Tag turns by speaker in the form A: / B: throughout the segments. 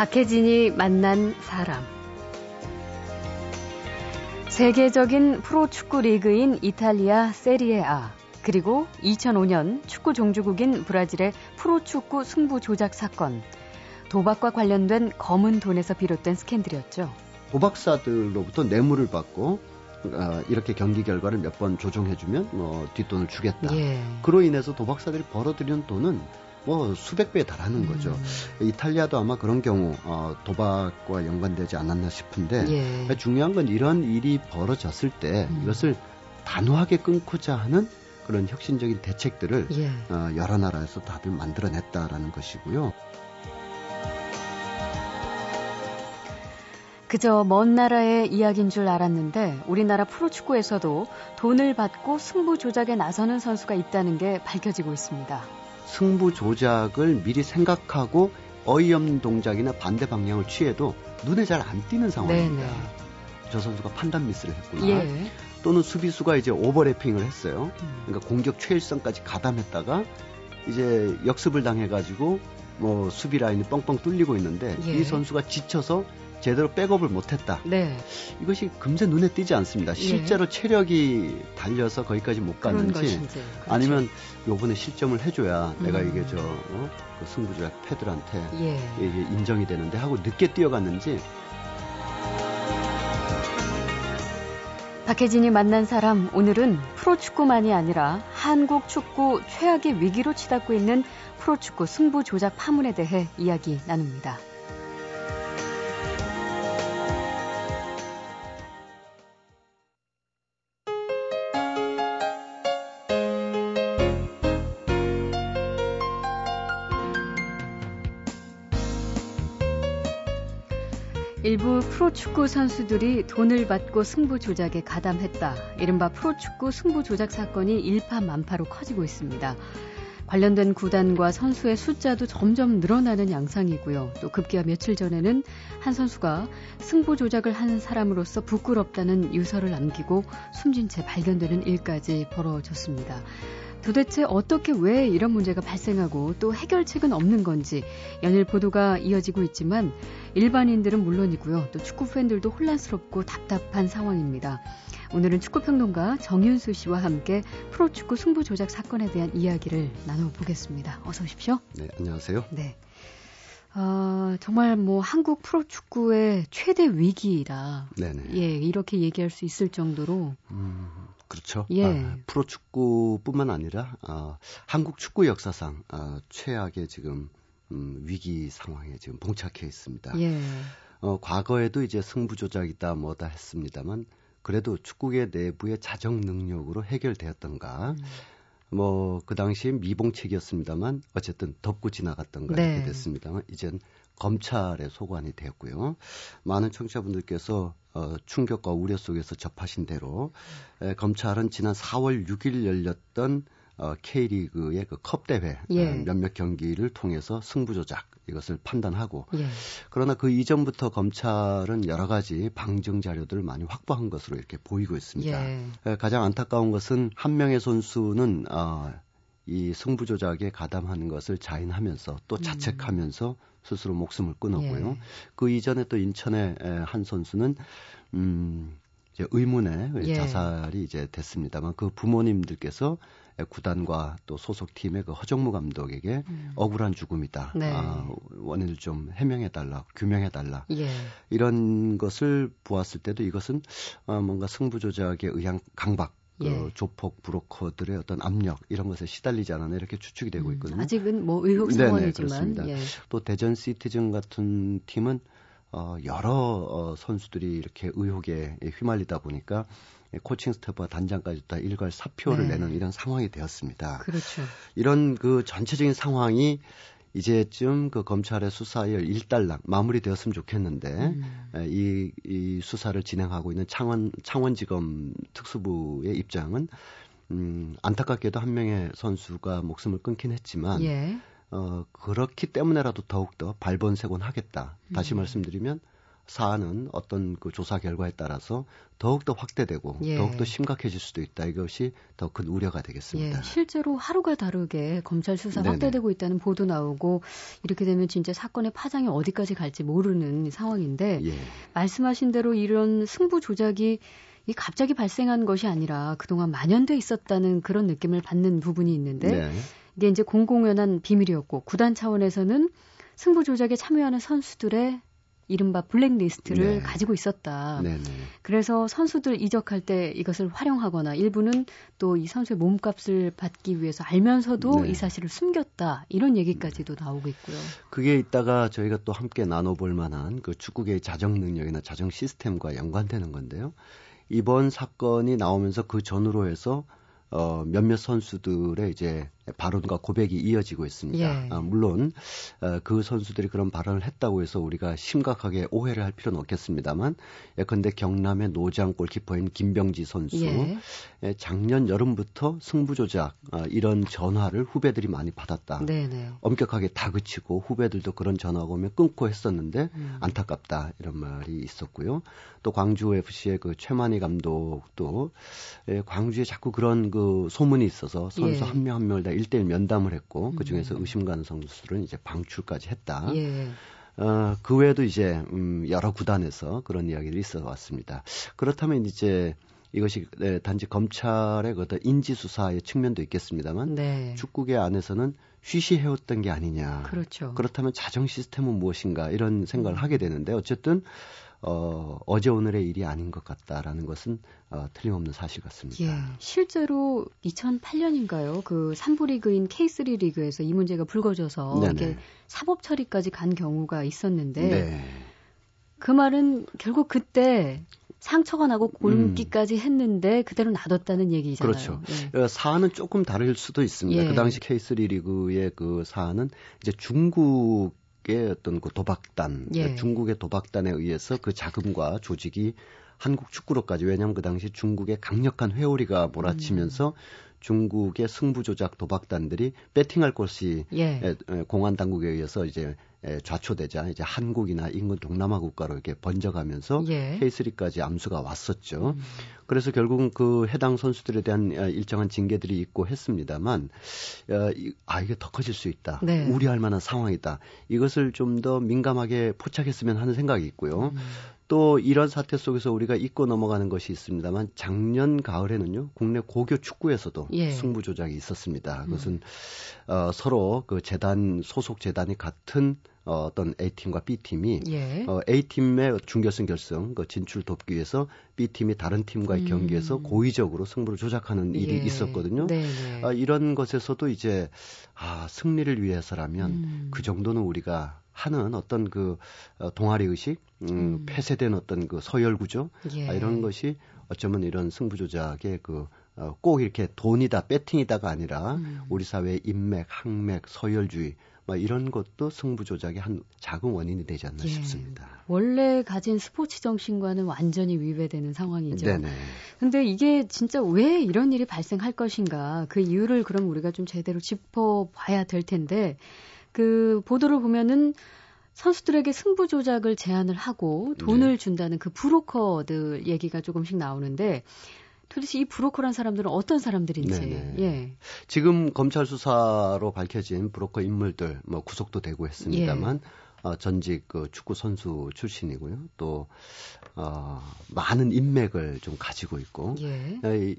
A: 박혜진이 만난 사람. 세계적인 프로축구 리그인 이탈리아 세리에아 그리고 2005년 축구 종주국인 브라질의 프로축구 승부 조작 사건. 도박과 관련된 검은 돈에서 비롯된 스캔들이었죠.
B: 도박사들로부터 뇌물을 받고 어, 이렇게 경기 결과를 몇 번 조정해주면 뭐 뒷돈을 주겠다. 예. 그로 인해서 도박사들이 벌어들이는 돈은 뭐 수백 배에 달하는 거죠. 음. 이탈리아도 아마 그런 경우 어, 도박과 연관되지 않았나 싶은데 예. 중요한 건 이런 일이 벌어졌을 때 음. 이것을 단호하게 끊고자 하는 그런 혁신적인 대책들을 예. 어, 여러 나라에서 다들 만들어냈다라는 것이고요.
A: 그저 먼 나라의 이야기인 줄 알았는데 우리나라 프로축구에서도 돈을 받고 승부 조작에 나서는 선수가 있다는 게 밝혀지고 있습니다.
B: 승부 조작을 미리 생각하고 어이없는 동작이나 반대 방향을 취해도 눈에 잘 안 띄는 상황입니다. 네네. 저 선수가 판단 미스를 했구나. 예. 또는 수비수가 이제 오버래핑을 했어요. 음. 그러니까 공격 최일성까지 가담했다가 이제 역습을 당해가지고 뭐 수비 라인이 뻥뻥 뚫리고 있는데 예. 이 선수가 지쳐서 제대로 백업을 못했다. 네. 이것이 금세 눈에 띄지 않습니다. 예. 실제로 예. 체력이 달려서 거기까지 못 갔는지 그렇죠. 아니면 요번에 실점을 해줘야 음. 내가 이게 저 어? 그 승부조약 패들한테 예. 이게 인정이 되는데 하고 늦게 뛰어갔는지
A: 박혜진이 만난 사람 오늘은 프로축구만이 아니라 한국 축구 최악의 위기로 치닫고 있는 프로축구 승부 조작 파문에 대해 이야기 나눕니다. 프로축구 선수들이 돈을 받고 승부 조작에 가담했다. 이른바 프로축구 승부 조작 사건이 일파만파로 커지고 있습니다. 관련된 구단과 선수의 숫자도 점점 늘어나는 양상이고요. 또 급기야 며칠 전에는 한 선수가 승부 조작을 한 사람으로서 부끄럽다는 유서를 남기고 숨진 채 발견되는 일까지 벌어졌습니다. 도대체 어떻게 왜 이런 문제가 발생하고 또 해결책은 없는 건지 연일 보도가 이어지고 있지만 일반인들은 물론이고요. 또 축구 팬들도 혼란스럽고 답답한 상황입니다. 오늘은 축구평론가 정윤수 씨와 함께 프로축구 승부 조작 사건에 대한 이야기를 나눠보겠습니다. 어서 오십시오.
B: 네, 안녕하세요.
A: 네. 어, 정말 뭐 한국 프로축구의 최대 위기라. 네네. 예, 이렇게 얘기할 수 있을 정도로. 음,
B: 그렇죠. 예. 아, 프로 축구뿐만 아니라 아, 한국 축구 역사상 아, 최악의 지금 음, 위기 상황에 지금 봉착해 있습니다. 예. 어, 과거에도 이제 승부 조작이다 뭐다 했습니다만 그래도 축구계 내부의 자정 능력으로 해결되었던가. 음. 뭐 그 당시에 미봉책이었습니다만 어쨌든 덮고 지나갔던가 네. 이렇게 됐습니다만 이젠 검찰에 소관이 되었고요. 많은 청취자분들께서 어, 충격과 우려 속에서 접하신 대로 에, 검찰은 지난 4월 6일 열렸던 어, K리그의 그 컵 대회 예. 어, 몇몇 경기를 통해서 승부 조작 이것을 판단하고 예. 그러나 그 이전부터 검찰은 여러 가지 방증 자료들을 많이 확보한 것으로 이렇게 보이고 있습니다. 예. 에, 가장 안타까운 것은 한 명의 선수는 어, 이 승부 조작에 가담하는 것을 자인하면서 또 음. 자책하면서 음. 스스로 목숨을 끊었고요. 예. 그 이전에 또 인천의 한 선수는 음 이제 의문의 예. 자살이 이제 됐습니다만 그 부모님들께서 구단과 또 소속 팀의 그 허정무 감독에게 음. 억울한 죽음이다. 네. 아, 원인을 좀 해명해 달라, 규명해 달라. 예. 이런 것을 보았을 때도 이것은 어, 뭔가 승부 조작에 의한 강박 그 예. 조폭 브로커들의 어떤 압력 이런 것에 시달리지 않았나 이렇게 추측이 되고 음, 있거든요.
A: 음, 아직은 뭐 의혹 상황이지만
B: 예. 또 대전 시티즌 같은 팀은 어, 여러 어, 선수들이 이렇게 의혹에 휘말리다 보니까 코칭 스태프와 단장까지 다 일괄 사표를 네. 내는 이런 상황이 되었습니다.
A: 그렇죠.
B: 이런 그 전체적인 상황이 이제쯤 그 검찰의 수사에 일단락 마무리되었으면 좋겠는데 음. 이, 이 수사를 진행하고 있는 창원 창원지검 특수부의 입장은 음, 안타깝게도 한 명의 선수가 목숨을 끊긴 했지만 예. 어, 그렇기 때문에라도 더욱더 발본색원 하겠다. 다시 음. 말씀드리면 사안은 어떤 그 조사 결과에 따라서 더욱더 확대되고 예. 더욱더 심각해질 수도 있다. 이것이 더 큰 우려가 되겠습니다.
A: 예. 실제로 하루가 다르게 검찰 수사 네네. 확대되고 있다는 보도 나오고 이렇게 되면 진짜 사건의 파장이 어디까지 갈지 모르는 상황인데 예. 말씀하신 대로 이런 승부 조작이 이 갑자기 발생한 것이 아니라 그동안 만연돼 있었다는 그런 느낌을 받는 부분이 있는데 네. 이게 이제 공공연한 비밀이었고 구단 차원에서는 승부 조작에 참여하는 선수들의 이른바 블랙리스트를 네. 가지고 있었다. 네네. 네. 그래서 선수들 이적할 때 이것을 활용하거나 일부는 또 이 선수의 몸값을 받기 위해서 알면서도 네. 이 사실을 숨겼다. 이런 얘기까지도 나오고 있고요.
B: 그게 있다가 저희가 또 함께 나눠볼 만한 그 축구계의 자정 능력이나 자정 시스템과 연관되는 건데요. 이번 사건이 나오면서 그 전후로 해서 어, 몇몇 선수들의 이제 발언과 고백이 이어지고 있습니다. 예. 아, 물론 어, 그 선수들이 그런 발언을 했다고 해서 우리가 심각하게 오해를 할 필요는 없겠습니다만 예컨대 경남의 노장 골키퍼인 김병지 선수 예. 예, 작년 여름부터 승부 조작 어, 이런 전화를 후배들이 많이 받았다. 네네. 엄격하게 다그치고 후배들도 그런 전화가 오면 끊고 했었는데 음. 안타깝다 이런 말이 있었고요. 또 광주 FC의 그 최만희 감독도 예, 광주에 자꾸 그런 그 소문이 있어서 선수 예. 한명 한 명을 다 1대1 면담을 했고 그 중에서 음. 의심 가는 선수들은 이제 방출까지 했다. 예. 어, 그 외에도 이제 음, 여러 구단에서 그런 이야기들이 있어 왔습니다. 그렇다면 이제 이것이 네, 단지 검찰의 그 어떤 인지 수사의 측면도 있겠습니다만 네. 축구계 안에서는 쉬쉬해왔던 게 아니냐. 그렇죠. 그렇다면 자정 시스템은 무엇인가 이런 생각을 음. 하게 되는데 어쨌든 어, 어제 오늘의 일이 아닌 것 같다라는 것은 어, 틀림없는 사실 같습니다. 예,
A: 실제로 2008년인가요? 그 3부 리그인 K3 리그에서 이 문제가 불거져서 네네. 이게 사법 처리까지 간 경우가 있었는데 네. 그 말은 결국 그때 상처가 나고 골기까지 음. 했는데 그대로 놔뒀다는 얘기잖아요.
B: 그렇죠. 예. 어, 사안은 조금 다를 수도 있습니다. 예. 그 당시 K3 리그의 그 사안은 이제 중국 의 어떤 그 도박단, 예. 중국의 도박단에 의해서 그 자금과 조직이 한국 축구로까지 왜냐하면 그 당시 중국의 강력한 회오리가 몰아치면서 음. 중국의 승부 조작 도박단들이 배팅할 곳이 예. 공안 당국에 의해서 이제 좌초되자 이제 한국이나 인근 동남아 국가로 이렇게 번져가면서 예. K3까지 암수가 왔었죠. 음. 그래서 결국은 그 해당 선수들에 대한 어, 일정한 징계들이 있고 했습니다만 어, 아 이게 더 커질 수 있다. 네. 우려할 만한 상황이다. 이것을 좀 더 민감하게 포착했으면 하는 생각이 있고요. 음. 또 이런 사태 속에서 우리가 잊고 넘어가는 것이 있습니다만 작년 가을에는요 국내 고교 축구에서도 예. 승부 조작이 있었습니다. 그것은 음. 어, 서로 그 재단 소속 재단이 같은 어, 어떤 A팀과 B팀이 예. 어, A팀의 준결승 결승 그 진출 돕기 위해서 B팀이 다른 팀과의 음. 경기에서 고의적으로 승부를 조작하는 일이 예. 있었거든요. 네, 네. 아, 이런 것에서도 이제 아, 승리를 위해서라면 음. 그 정도는 우리가 하는 어떤 그 어, 동아리 의식, 음, 음. 폐쇄된 어떤 그 서열 구조 예. 아, 이런 것이 어쩌면 이런 승부 조작의 그 어, 꼭 이렇게 돈이다, 배팅이다가 아니라 음. 우리 사회의 인맥, 항맥, 서열주의 뭐 이런 것도 승부 조작의 한 작은 원인이 되지 않나 예. 싶습니다.
A: 원래 가진 스포츠 정신과는 완전히 위배되는 상황이죠. 네네. 근데 이게 진짜 왜 이런 일이 발생할 것인가 그 이유를 그럼 우리가 좀 제대로 짚어봐야 될 텐데 그 보도를 보면은 선수들에게 승부 조작을 제안을 하고 돈을 네. 준다는 그 브로커들 얘기가 조금씩 나오는데 도대체 이 브로커란 사람들은 어떤 사람들인지. 네네. 예.
B: 지금 검찰 수사로 밝혀진 브로커 인물들 뭐 구속도 되고 했습니다만 예. 어, 전직 그 축구 선수 출신이고요. 또 어, 많은 인맥을 좀 가지고 있고. 예. 어,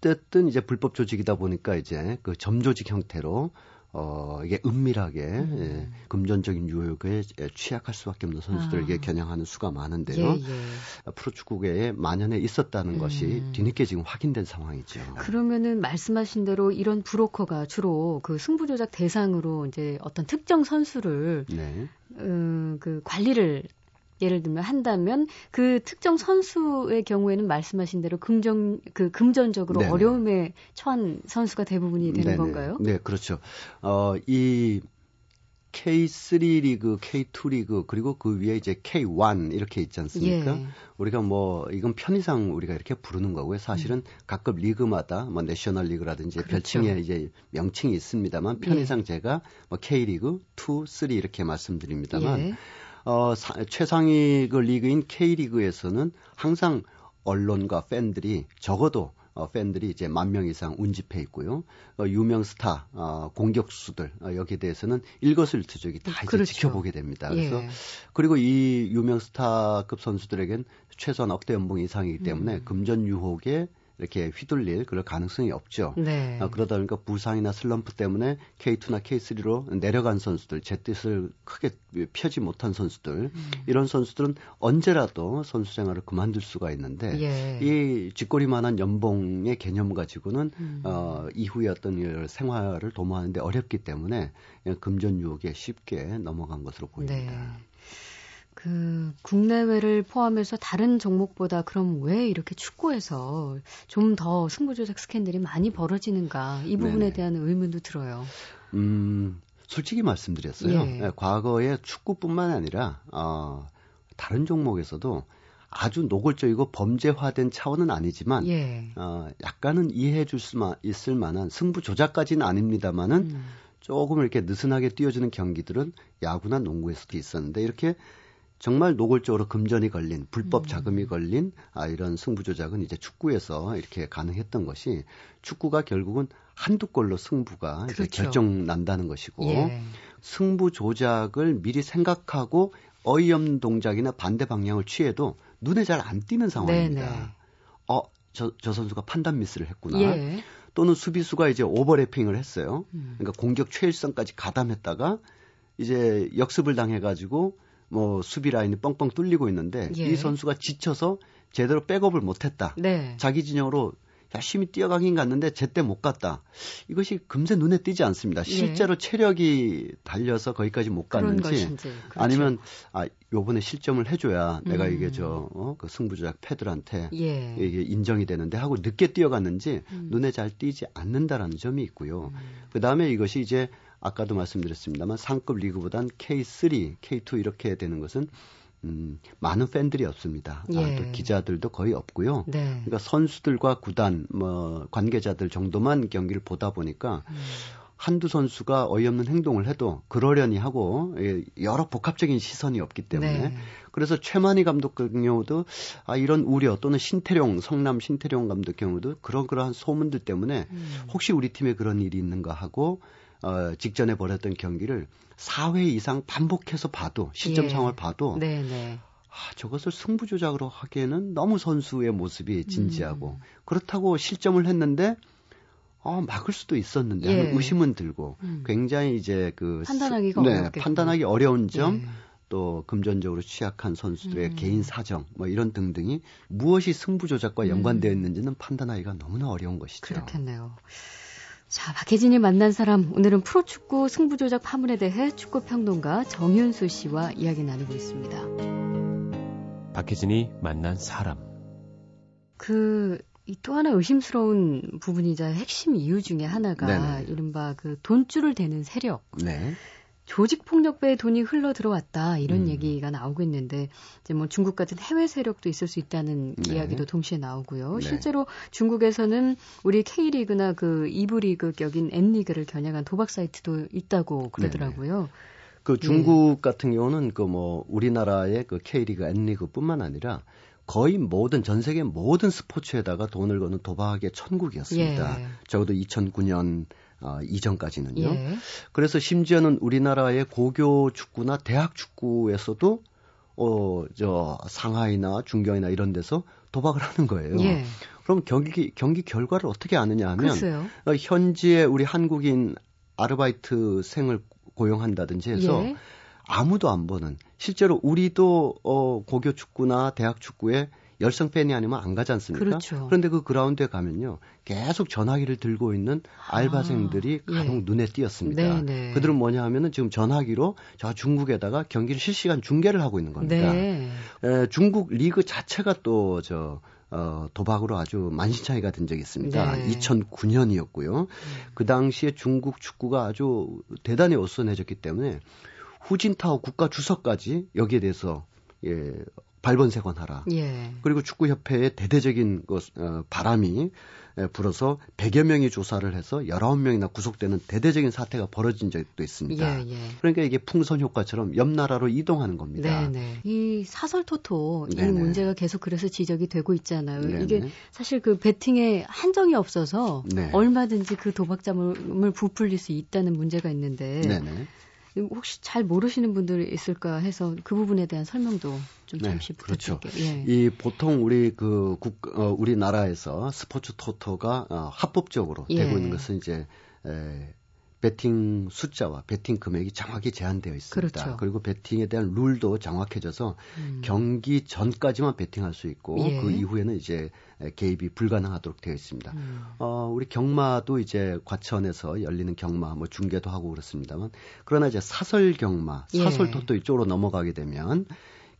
B: 어쨌든 이제 불법 조직이다 보니까 이제 그 점조직 형태로 어, 이게 은밀하게 음. 예, 금전적인 유혹에 취약할 수밖에 없는 선수들에게 아. 겨냥하는 수가 많은데요. 예, 예. 프로축구계에 만연해 있었다는 음. 것이 뒤늦게 지금 확인된 상황이죠.
A: 그러면은 말씀하신 대로 이런 브로커가 주로 그 승부 조작 대상으로 이제 어떤 특정 선수를 네. 음, 그 관리를 예를 들면 한다면 그 특정 선수의 경우에는 말씀하신 대로 긍정 그 금전적으로 네네. 어려움에 처한 선수가 대부분이 되는 네네. 건가요?
B: 네, 그렇죠. 어, 이 K3 리그, K2 리그, 그리고 그 위에 이제 K1 이렇게 있지 않습니까? 예. 우리가 뭐, 이건 편의상 우리가 이렇게 부르는 거고요. 사실은 음. 각급 리그마다 뭐, 내셔널 리그라든지 그렇죠. 별칭에 이제 명칭이 있습니다만, 편의상 예. 제가 뭐, K 리그 2, 3 이렇게 말씀드립니다만, 예. 어, 사, 최상위 그 리그인 K리그에서는 항상 언론과 팬들이 적어도 어, 팬들이 이제 만 명 이상 운집해 있고요. 어, 유명 스타, 어, 공격수들 어, 여기에 대해서는 일거수일투족이 다 그렇죠. 이제 지켜보게 됩니다. 그래서 예. 그리고 이 유명 스타급 선수들에겐 최소한 억대 연봉 이상이기 때문에 음. 금전 유혹에 이렇게 휘둘릴 그럴 가능성이 없죠. 네. 아, 그러다 보니까 부상이나 슬럼프 때문에 K2나 K3로 내려간 선수들, 제 뜻을 크게 펴지 못한 선수들, 음. 이런 선수들은 언제라도 선수 생활을 그만둘 수가 있는데 예. 이 쥐꼬리만한 연봉의 개념 가지고는 음. 어, 이후에 어떤 생활을 도모하는데 어렵기 때문에 금전 유혹에 쉽게 넘어간 것으로 보입니다. 네.
A: 그 국내외를 포함해서 다른 종목보다 그럼 왜 이렇게 축구에서 좀 더 승부조작 스캔들이 많이 벌어지는가 이 부분에 네네. 대한 의문도 들어요.
B: 음, 솔직히 말씀드렸어요. 예. 네, 과거에 축구뿐만 아니라 어, 다른 종목에서도 아주 노골적이고 범죄화된 차원은 아니지만 예. 어, 약간은 이해해 줄 수만 있을 만한 승부 조작까지는 아닙니다만은 음. 조금 이렇게 느슨하게 뛰어주는 경기들은 야구나 농구에서도 있었는데 이렇게 정말 노골적으로 금전이 걸린 불법 음. 자금이 걸린 아 이런 승부 조작은 이제 축구에서 이렇게 가능했던 것이 축구가 결국은 한두 골로 승부가 그렇죠. 이제 결정 난다는 것이고 예. 승부 조작을 미리 생각하고 어이없는 동작이나 반대 방향을 취해도 눈에 잘 안 띄는 상황입니다. 네네. 어, 저, 저 선수가 판단 미스를 했구나. 예. 또는 수비수가 이제 오버래핑을 했어요. 음. 그러니까 공격 최일선까지 가담했다가 이제 역습을 당해가지고 뭐 수비 라인이 뻥뻥 뚫리고 있는데 예. 이 선수가 지쳐서 제대로 백업을 못했다. 네. 자기 진영으로 열심히 뛰어가긴 갔는데 제때 못 갔다. 이것이 금세 눈에 띄지 않습니다. 예. 실제로 예. 체력이 달려서 거기까지 못 갔는지 그렇죠. 아니면 아 요번에 실점을 해줘야 음. 내가 이게 저그 어, 그 승부조작 패들한테 예. 이게 인정이 되는데 하고 늦게 뛰어갔는지 음. 눈에 잘 띄지 않는다라는 점이 있고요. 음. 그 다음에 이것이 이제 아까도 말씀드렸습니다만 상급 리그보단 K3, K2 이렇게 되는 것은 음, 많은 팬들이 없습니다. 아, 예. 아, 또 기자들도 거의 없고요. 네. 그러니까 선수들과 구단, 뭐 관계자들 정도만 경기를 보다 보니까 음. 한두 선수가 어이없는 행동을 해도 그러려니 하고 예, 여러 복합적인 시선이 없기 때문에 네. 그래서 최만희 감독 같은 경우도 아 이런 우려 또는 신태룡 성남 신태룡 감독 경우도 그런 그러한 소문들 때문에 음. 혹시 우리 팀에 그런 일이 있는가 하고 어, 직전에 벌였던 경기를 4회 이상 반복해서 봐도 시점 예. 상황을 봐도 네네. 네. 아, 저것을 승부 조작으로 하기에는 너무 선수의 모습이 진지하고 음. 그렇다고 실점을 했는데 어, 막을 수도 있었는데 예. 하는 의심은 들고 음. 굉장히 이제 그
A: 판단하기가 네,
B: 판단하기 어려운 점 예. 또 금전적으로 취약한 선수들의 음. 개인 사정 뭐 이런 등등이 무엇이 승부 조작과 연관되어 음. 있는지는 판단하기가 너무나 어려운 것이죠.
A: 그렇겠네요. 자, 박혜진이 만난 사람 오늘은 프로축구 승부조작 파문에 대해 축구평론가 정윤수 씨와 이야기 나누고 있습니다.
C: 박혜진이 만난 사람.
A: 그 또 하나 의심스러운 부분이자 핵심 이유 중에 하나가 네네. 이른바 그 돈줄을 대는 세력. 네. 조직 폭력배의 돈이 흘러 들어왔다 이런 음. 얘기가 나오고 있는데 이제 뭐 중국 같은 해외 세력도 있을 수 있다는 네. 이야기도 동시에 나오고요. 네. 실제로 중국에서는 우리 K리그나 그 2부 리그 격인 N리그를 겨냥한 도박 사이트도 있다고 그러더라고요. 네.
B: 그 중국 예. 같은 경우는 그 뭐 우리나라의 그 K리그, N리그뿐만 아니라 거의 모든 전 세계 모든 스포츠에다가 돈을 거는 도박의 천국이었습니다. 예. 적어도 2009년 어, 이전까지는요. 예. 그래서 심지어는 우리나라의 고교 축구나 대학 축구에서도 어, 저 상하이나 중경이나 이런 데서 도박을 하는 거예요. 예. 그럼 경기 경기 결과를 어떻게 아느냐 하면 어, 현지에 우리 한국인 아르바이트 생을 고용한다든지 해서 예. 아무도 안 보는 실제로 우리도 어 고교 축구나 대학 축구에 열성 팬이 아니면 안 가지 않습니까? 그렇죠. 그런데 그 그라운드에 가면요. 계속 전화기를 들고 있는 알바생들이 아, 간혹 예. 눈에 띄었습니다. 네네. 네. 그들은 뭐냐 하면은 지금 전화기로 저 중국에다가 경기를 실시간 중계를 하고 있는 겁니다. 네. 에, 중국 리그 자체가 또저 어, 도박으로 아주 만신창이가 된 적이 있습니다. 네. 2009년이었고요. 음. 그 당시에 중국 축구가 아주 대단히 어수선해졌기 때문에 후진타오 국가 주석까지 여기에 대해서 예, 발본색원하라. 예. 그리고 축구협회의 대대적인 그, 어, 바람이 불어서 100여 명이 조사를 해서 19명이나 구속되는 대대적인 사태가 벌어진 적도 있습니다. 예, 예. 그러니까 이게 풍선 효과처럼 옆 나라로 이동하는 겁니다.
A: 네네. 네. 이 사설 토토 이 네네. 문제가 계속 그래서 지적이 되고 있잖아요. 네네. 이게 사실 그 베팅에 한정이 없어서 네. 얼마든지 그 도박자금을 부풀릴 수 있다는 문제가 있는데 네네. 혹시 잘 모르시는 분들이 있을까 해서 그 부분에 대한 설명도 좀 네, 잠시
B: 그렇죠. 부탁드릴게요. 예. 이 보통 우리 그 국, 어, 우리나라에서 스포츠 토토가 어, 합법적으로 예. 되고 있는 것은 이제 에, 베팅 숫자와 베팅 금액이 정확히 제한되어 있습니다. 그렇죠. 그리고 베팅에 대한 룰도 정확해져서 음. 경기 전까지만 베팅할 수 있고 예. 그 이후에는 이제 개입이 불가능하도록 되어 있습니다. 음. 어, 우리 경마도 이제 과천에서 열리는 경마 뭐 중계도 하고 그렇습니다만 그러나 이제 사설 경마, 예. 사설 토토 이쪽으로 넘어가게 되면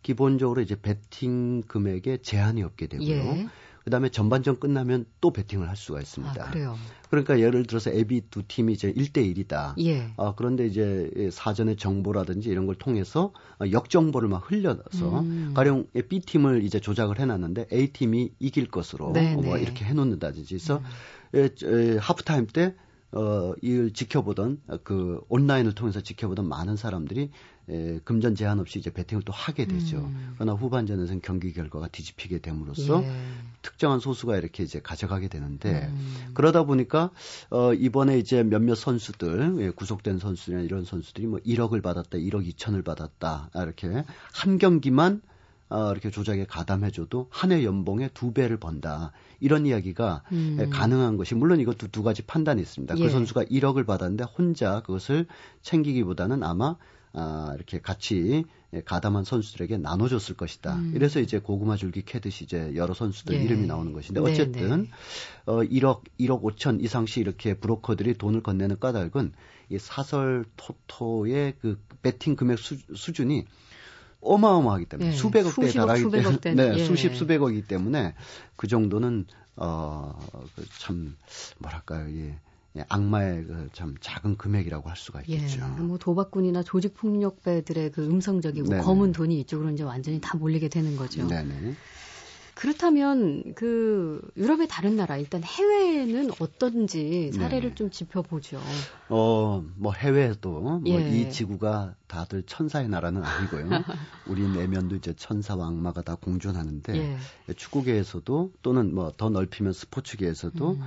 B: 기본적으로 이제 베팅 금액에 제한이 없게 되고요. 예. 그다음에 전반전 끝나면 또 배팅을 할 수가 있습니다.
A: 아, 그래요.
B: 그러니까 예를 들어서 앱이 두 팀이 이제 1대 1이다. 예. 아, 그런데 이제 사전의 정보라든지 이런 걸 통해서 역정보를 막 흘려서 음. 가령 B 팀을 이제 조작을 해 놨는데 A 팀이 이길 것으로 네네. 뭐 네. 이렇게 해 놓는다든지 해서 음. 에, 에, 하프타임 때 어, 이걸 지켜보던 그 온라인을 통해서 지켜보던 많은 사람들이 에, 금전 제한 없이 이제 배팅을 또 하게 되죠. 음. 그러나 후반전에서는 경기 결과가 뒤집히게 됨으로써 예. 특정한 소수가 이렇게 이제 가져가게 되는데 음. 그러다 보니까 어, 이번에 이제 몇몇 선수들 예, 구속된 선수나 이런 선수들이 뭐 1억을 받았다, 1억 2천을 받았다 이렇게 한 경기만 어, 이렇게 조작에 가담해줘도 한 해 연봉의 두 배를 번다. 이런 이야기가 음. 가능한 것이 물론 이것도 두 가지 판단이 있습니다. 그 예. 그 선수가 1억을 받았는데 혼자 그것을 챙기기보다는 아마 아, 이렇게 같이 가담한 선수들에게 나눠줬을 것이다. 음. 이래서 이제 고구마 줄기 캐듯이 이제 여러 선수들 예. 이름이 나오는 것인데 네, 어쨌든 네, 네. 어 1억 1억 5천 이상씩 이렇게 브로커들이 돈을 건네는 까닭은 이 사설 토토의 그 배팅 금액 수, 수준이 어마어마하기 때문에 예. 수백억 대에 달하기 때문에 네, 예. 수십 수백억이기 때문에 그 정도는 어참 그 뭐랄까요 예. 예, 악마의 그참 작은 금액이라고 할 수가 예, 있겠죠.
A: 예, 뭐 도박꾼이나 조직 폭력배들의 그 음성적이고 네네. 검은 돈이 이쪽으로 이제 완전히 다 몰리게 되는 거죠. 네네. 그렇다면 그 유럽의 다른 나라 일단 해외는 어떤지 사례를 네. 좀 짚어보죠.
B: 어, 뭐 해외도 뭐이 예. 지구가 다들 천사의 나라는 아니고요. 우리 내면도 이제 천사와 악마가 다 공존하는데 예. 축구계에서도 또는 뭐 더 넓히면 스포츠계에서도 음.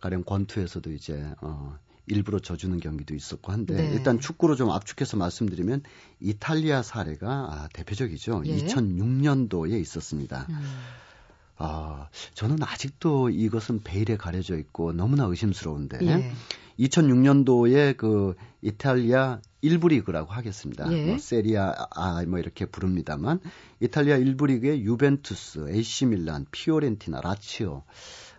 B: 가령 권투에서도 이제 어 일부러 져주는 경기도 있었고 한데 네. 일단 축구로 좀 압축해서 말씀드리면 이탈리아 사례가 아, 대표적이죠. 예. 2006년도에 있었습니다. 음. 아, 저는 아직도 이것은 베일에 가려져 있고 너무나 의심스러운데 예. 2006년도에 그 이탈리아 일부 리그라고 하겠습니다. 예. 뭐 세리아 아, 뭐 이렇게 부릅니다만 이탈리아 일부 리그의 유벤투스, AC 밀란, 피오렌티나, 라치오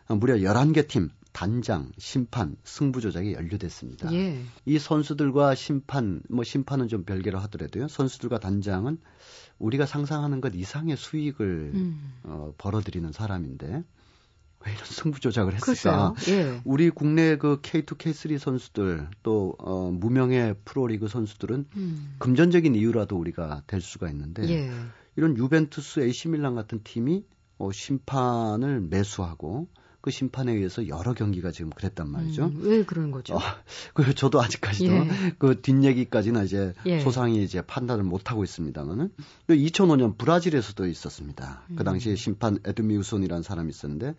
B: 무려 11개 팀 단장, 심판, 승부 조작이 연루됐습니다. 예. 이 선수들과 심판, 뭐 심판은 좀 별개로 하더라도요. 선수들과 단장은 우리가 상상하는 것 이상의 수익을 음. 어, 벌어들이는 사람인데 왜 이런 승부 조작을 했을까? 예. 우리 국내 그 K2, K3 선수들 또 어, 무명의 프로리그 선수들은 음. 금전적인 이유라도 우리가 될 수가 있는데 예. 이런 유벤투스, AC 밀란 같은 팀이 어, 심판을 매수하고 그 심판에 의해서 여러 경기가 지금 그랬단 말이죠. 음,
A: 왜 그런 거죠? 어,
B: 그 저도 아직까지도 예. 그 뒷얘기까지는 이제 예. 소상히 이제 판단을 못 하고 있습니다만은 2005년 브라질에서도 있었습니다. 그 음. 그 당시에 심판 에드미우손이라는 사람이 있었는데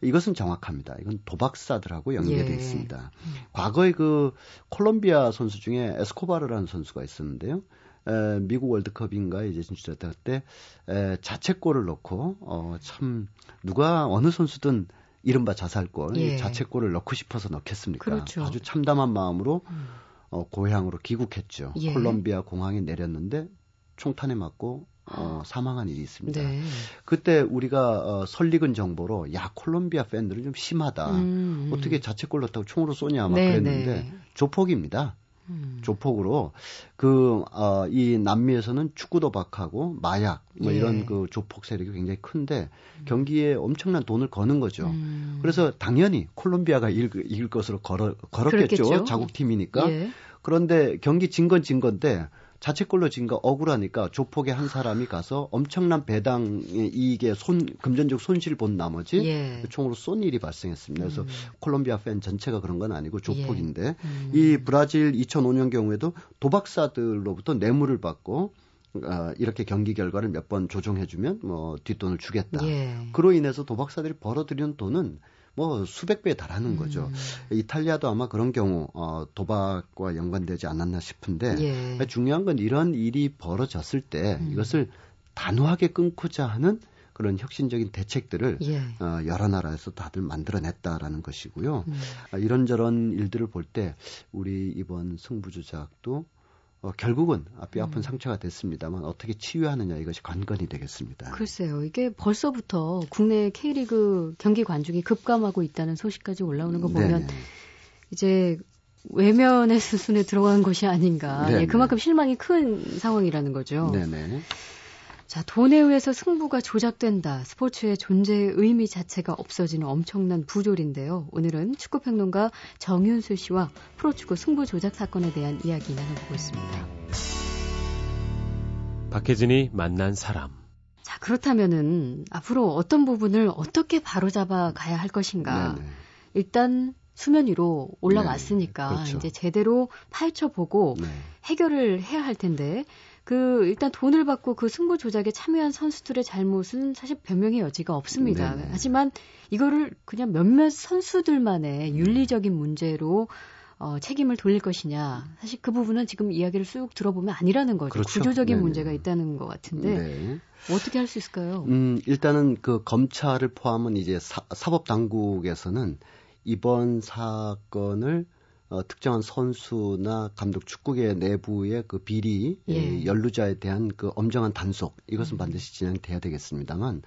B: 이것은 정확합니다. 이건 도박사들하고 연계되어 예. 있습니다. 음. 과거에 그 콜롬비아 선수 중에 에스코바르라는 선수가 있었는데요. 에, 미국 월드컵인가 이제 진출했다 그때 에, 자책골을 넣고 어, 참 누가 어느 선수든 이른바 자살골, 예. 자책골을 넣고 싶어서 넣겠습니까? 그렇죠. 아주 참담한 마음으로 음. 어, 고향으로 귀국했죠. 예. 콜롬비아 공항에 내렸는데 총탄에 맞고 어, 사망한 일이 있습니다. 네. 그때 우리가 어, 설익은 정보로 야 콜롬비아 팬들은 좀 심하다. 음. 어떻게 자책골 넣었다고 총으로 쏘냐 막 네, 그랬는데 네. 조폭입니다. 음. 조폭으로 그, 어, 이 남미에서는 축구 도박하고 마약 뭐 예. 이런 그 조폭 세력이 굉장히 큰데 경기에 엄청난 돈을 거는 거죠. 음. 그래서 당연히 콜롬비아가 이길, 이길 것으로 걸어, 걸었겠죠. 그렇겠죠. 자국팀이니까. 예. 그런데 경기 진 건진 건데 자책골로 진 거 억울하니까 조폭의 한 사람이 가서 엄청난 배당 이익에 손 금전적 손실을 본 나머지 예. 총으로 쏜 일이 발생했습니다. 그래서 음. 콜롬비아 팬 전체가 그런 건 아니고 조폭인데 예. 음. 이 브라질 2005년 경우에도 도박사들로부터 뇌물을 받고 어, 이렇게 경기 결과를 몇 번 조정해주면 뭐 뒷돈을 주겠다. 예. 그로 인해서 도박사들이 벌어들이는 돈은 뭐 수백 배에 달하는 거죠. 음. 이탈리아도 아마 그런 경우 어, 도박과 연관되지 않았나 싶은데 예. 중요한 건 이런 일이 벌어졌을 때 음. 이것을 단호하게 끊고자 하는 그런 혁신적인 대책들을 예. 어, 여러 나라에서 다들 만들어냈다라는 것이고요. 음. 아, 이런저런 일들을 볼 때 우리 이번 승부조작도 어, 결국은 뼈 아픈 음. 상처가 됐습니다만 어떻게 치유하느냐 이것이 관건이 되겠습니다.
A: 글쎄요. 이게 벌써부터 국내 K리그 경기 관중이 급감하고 있다는 소식까지 올라오는 거 보면 네네. 이제 외면의 수순에 들어간 것이 아닌가. 예, 그만큼 실망이 큰 상황이라는 거죠. 네네. 자, 돈에 의해서 승부가 조작된다. 스포츠의 존재의 의미 자체가 없어지는 엄청난 부조리인데요. 오늘은 축구평론가 정윤수 씨와 프로축구 승부 조작 사건에 대한 이야기 나눠보고 있습니다.
C: 박혜진이 만난 사람.
A: 자, 그렇다면은 앞으로 어떤 부분을 어떻게 바로잡아 가야 할 것인가. 네네. 일단 수면 위로 올라왔으니까 네, 그렇죠. 이제 제대로 파헤쳐 보고 네. 해결을 해야 할 텐데 그 일단 돈을 받고 그 승부 조작에 참여한 선수들의 잘못은 사실 변명의 여지가 없습니다. 네 하지만 이거를 그냥 몇몇 선수들만의 윤리적인 문제로 어, 책임을 돌릴 것이냐. 사실 그 부분은 지금 이야기를 쑥 들어보면 아니라는 거죠. 그렇죠. 구조적인 네네. 문제가 있다는 것 같은데 네. 어떻게 할 수 있을까요?
B: 음, 일단은 그 검찰을 포함한 이제 사, 사법 당국에서는 이번 사건을 어, 특정한 선수나 감독 축구계 내부의 그 비리 예. 연루자에 대한 그 엄정한 단속 이것은 음. 반드시 진행돼야 되겠습니다만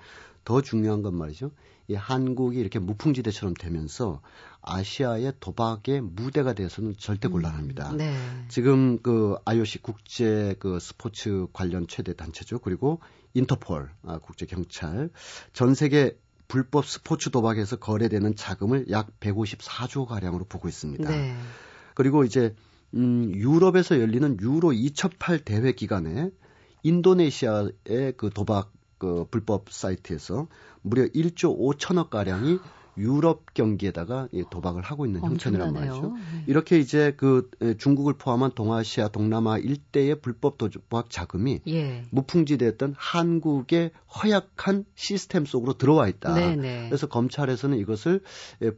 B: 더 중요한 건 말이죠. 이 한국이 이렇게 무풍지대처럼 되면서 아시아의 도박의 무대가 돼서는 절대 음. 곤란합니다. 음, 네. 지금 그 IOC 국제 그 스포츠 관련 최대 단체죠. 그리고 인터폴 아, 국제 경찰 전 세계 불법 스포츠 도박에서 거래되는 자금을 약 154조 가량으로 보고 있습니다. 네. 그리고 이제 음 유럽에서 열리는 유로 2008 대회 기간에 인도네시아의 그 도박 그 불법 사이트에서 무려 1조 5천억 가량이 유럽 경기에다가 도박을 하고 있는 형편이란 말이죠. 네. 이렇게 이제 그 중국을 포함한 동아시아, 동남아 일대의 불법 도박 자금이 예. 무풍지대였던 한국의 허약한 시스템 속으로 들어와 있다. 네네. 네. 그래서 검찰에서는 이것을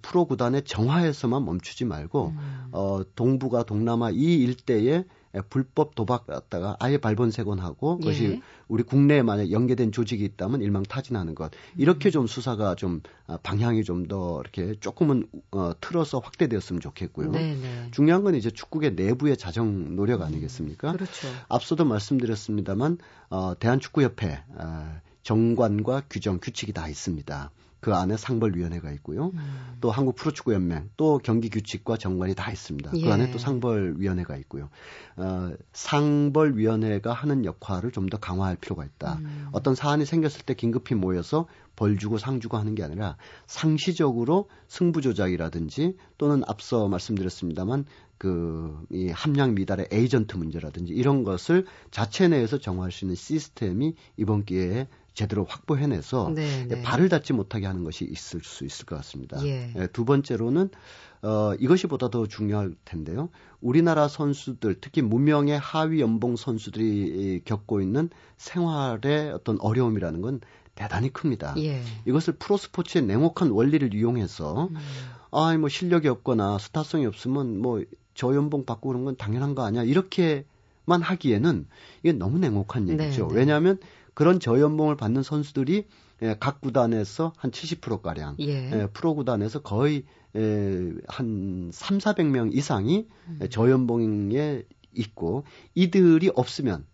B: 프로 구단의 정화에서만 멈추지 말고 음. 어 동북아, 동남아 이 일대에 예, 불법 도박 갖다가 아예 발본색원하고 그것이 예. 우리 국내에 만약 연계된 조직이 있다면 일망타진하는 것 이렇게 음. 좀 수사가 좀 아, 방향이 좀 더 이렇게 조금은 어, 틀어서 확대되었으면 좋겠고요. 네네. 네. 중요한 건 이제 축구계 내부의 자정 노력 아니겠습니까? 음. 그렇죠. 앞서도 말씀드렸습니다만 어, 대한축구협회 어, 정관과 규정 규칙이 다 있습니다. 그 안에 상벌위원회가 있고요. 음. 또 한국 프로축구연맹, 또 경기규칙과 정관이 다 있습니다. 그 예. 그 안에 또 상벌위원회가 있고요. 어, 상벌위원회가 하는 역할을 좀 더 강화할 필요가 있다. 음. 어떤 사안이 생겼을 때 긴급히 모여서 벌 주고 상 주고 하는 게 아니라 상시적으로 승부 조작이라든지 또는 앞서 말씀드렸습니다만 그이 함량 미달의 에이전트 문제라든지 이런 것을 자체 내에서 정화할 수 있는 시스템이 이번 기회에 제대로 확보해내서 네, 네. 발을 닿지 못하게 하는 것이 있을 수 있을 것 같습니다. 예. 예. 두 번째로는 어, 이것이 보다 더 중요할 텐데요. 우리나라 선수들, 특히 무명의 하위 연봉 선수들이 겪고 있는 생활의 어떤 어려움이라는 건 대단히 큽니다. 예. 이것을 프로 스포츠의 냉혹한 원리를 이용해서 음. 아, 뭐 실력이 없거나 스타성이 없으면 뭐 저연봉 받고 그런 건 당연한 거 아니야. 이렇게만 하기에는 이게 너무 냉혹한 얘기죠. 네, 네. 왜냐하면 그런 저연봉을 받는 선수들이 예, 각 구단에서 한 70%가량, 예. 예, 프로 구단에서 거의 예, 한 3, 400명 이상이 음. 저연봉에 있고 이들이 없으면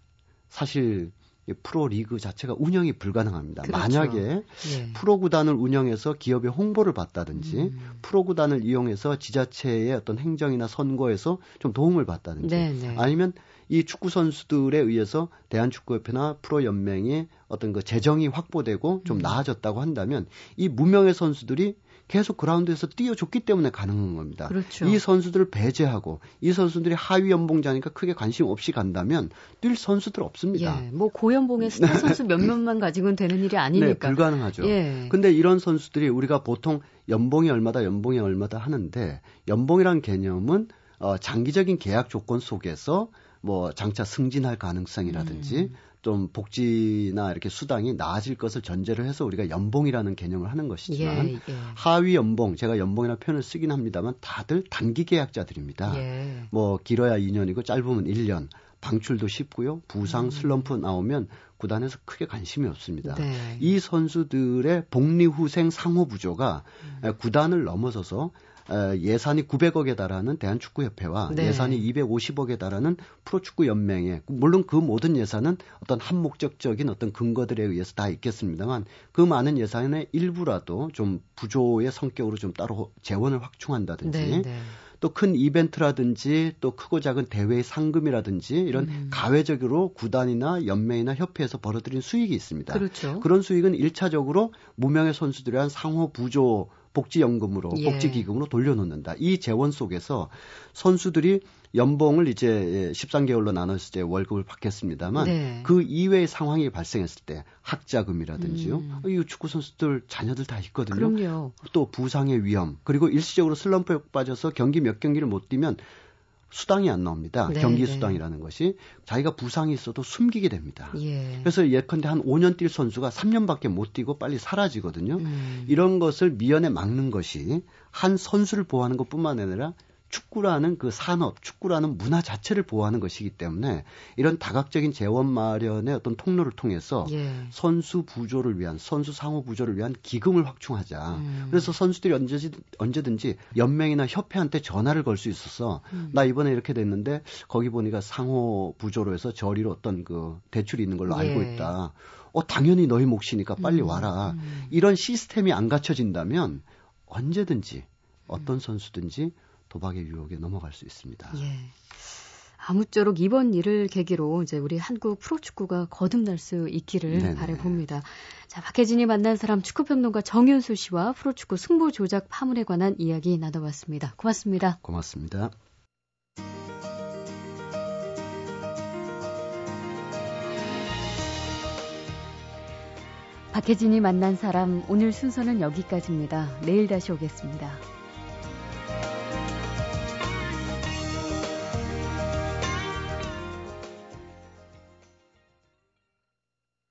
B: 사실 프로 리그 자체가 운영이 불가능합니다. 그렇죠. 만약에 예. 프로 구단을 운영해서 기업의 홍보를 받다든지 음. 프로 구단을 이용해서 지자체의 어떤 행정이나 선거에서 좀 도움을 받다든지 네네. 네. 아니면 이 축구 선수들에 의해서 대한축구협회나 프로연맹이 어떤 그 재정이 확보되고 좀 음. 나아졌다고 한다면 이 무명의 선수들이 계속 그라운드에서 뛰어줬기 때문에 가능한 겁니다.
A: 그렇죠.
B: 이 선수들을 배제하고 이 선수들이 하위 연봉자니까 크게 관심 없이 간다면 뛸 선수들 없습니다.
A: 예, 뭐 고연봉의 스타 선수 몇 명만 가지고는 되는 일이 아니니까. 네,
B: 불가능하죠. 예. 근데 이런 선수들이 우리가 보통 연봉이 얼마다 연봉이 얼마다 하는데 연봉이란 개념은 어, 장기적인 계약 조건 속에서 뭐 장차 승진할 가능성이라든지 음. 좀 복지나 이렇게 수당이 나아질 것을 전제로 해서 우리가 연봉이라는 개념을 하는 것이지만 예, 예. 하위 연봉 제가 연봉이라 표현을 쓰긴 합니다만 다들 단기 계약자들입니다. 예. 뭐 길어야 2년이고 짧으면 1년. 방출도 쉽고요. 부상 음. 슬럼프 나오면 구단에서 크게 관심이 없습니다. 네. 이 선수들의 복리 후생 상호 부조가 음. 구단을 넘어서서 예산이 900억에 달하는 대한축구협회와 네. 예산이 250억에 달하는 프로축구연맹에 물론 그 모든 예산은 어떤 한목적적인 어떤 근거들에 의해서 다 있겠습니다만 그 많은 예산의 일부라도 좀 부조의 성격으로 좀 따로 재원을 확충한다든지 네, 네. 또큰 이벤트라든지 또 크고 작은 대회 상금이라든지 이런 음. 가외적으로 구단이나 연맹이나 협회에서 벌어들인 수익이 있습니다.
A: 그렇죠.
B: 그런 수익은 1차적으로 무명의 선수들에 한 상호 부조 복지연금으로 예. 복지기금으로 돌려놓는다. 이 재원 속에서 선수들이 연봉을 이제 13개월로 나눴을 때 월급을 받겠습니다만 네. 그 이외의 상황이 발생했을 때 학자금이라든지요. 음. 이 축구 선수들 자녀들 다 있거든요.
A: 그럼요.
B: 또 부상의 위험 그리고 일시적으로 슬럼프에 빠져서 경기 몇 경기를 못 뛰면 수당이 안 나옵니다. 네, 경기 네. 수당이라는 것이 자기가 부상이 있어도 숨기게 됩니다. 예. 그래서 예컨대 한 5년 뛸 선수가 3년밖에 못 뛰고 빨리 사라지거든요. 음. 이런 것을 미연에 막는 것이 한 선수를 보호하는 것뿐만 아니라 축구라는 그 산업, 축구라는 문화 자체를 보호하는 것이기 때문에 이런 다각적인 재원 마련의 어떤 통로를 통해서 예. 선수 부조를 위한 선수 상호 부조를 위한 기금을 확충하자. 음. 그래서 선수들이 언제지, 언제든지 연맹이나 협회한테 전화를 걸 수 있어서 음. 나 이번에 이렇게 됐는데 거기 보니까 상호 부조로 해서 저리로 어떤 그 대출이 있는 걸로 예. 알고 있다. 어 당연히 너희 몫이니까 빨리 음. 와라. 음. 이런 시스템이 안 갖춰진다면 언제든지 어떤 선수든지 도박의 유혹에 넘어갈 수 있습니다.
A: 예. 아무쪼록 이번 일을 계기로 이제 우리 한국 프로축구가 거듭날 수 있기를 바라봅니다. 자, 박혜진이 만난 사람 축구평론가 정윤수 씨와 프로축구 승부 조작 파문에 관한 이야기 나눠봤습니다. 고맙습니다.
B: 고맙습니다.
A: 박혜진이 만난 사람 오늘 순서는 여기까지입니다. 내일 다시 오겠습니다.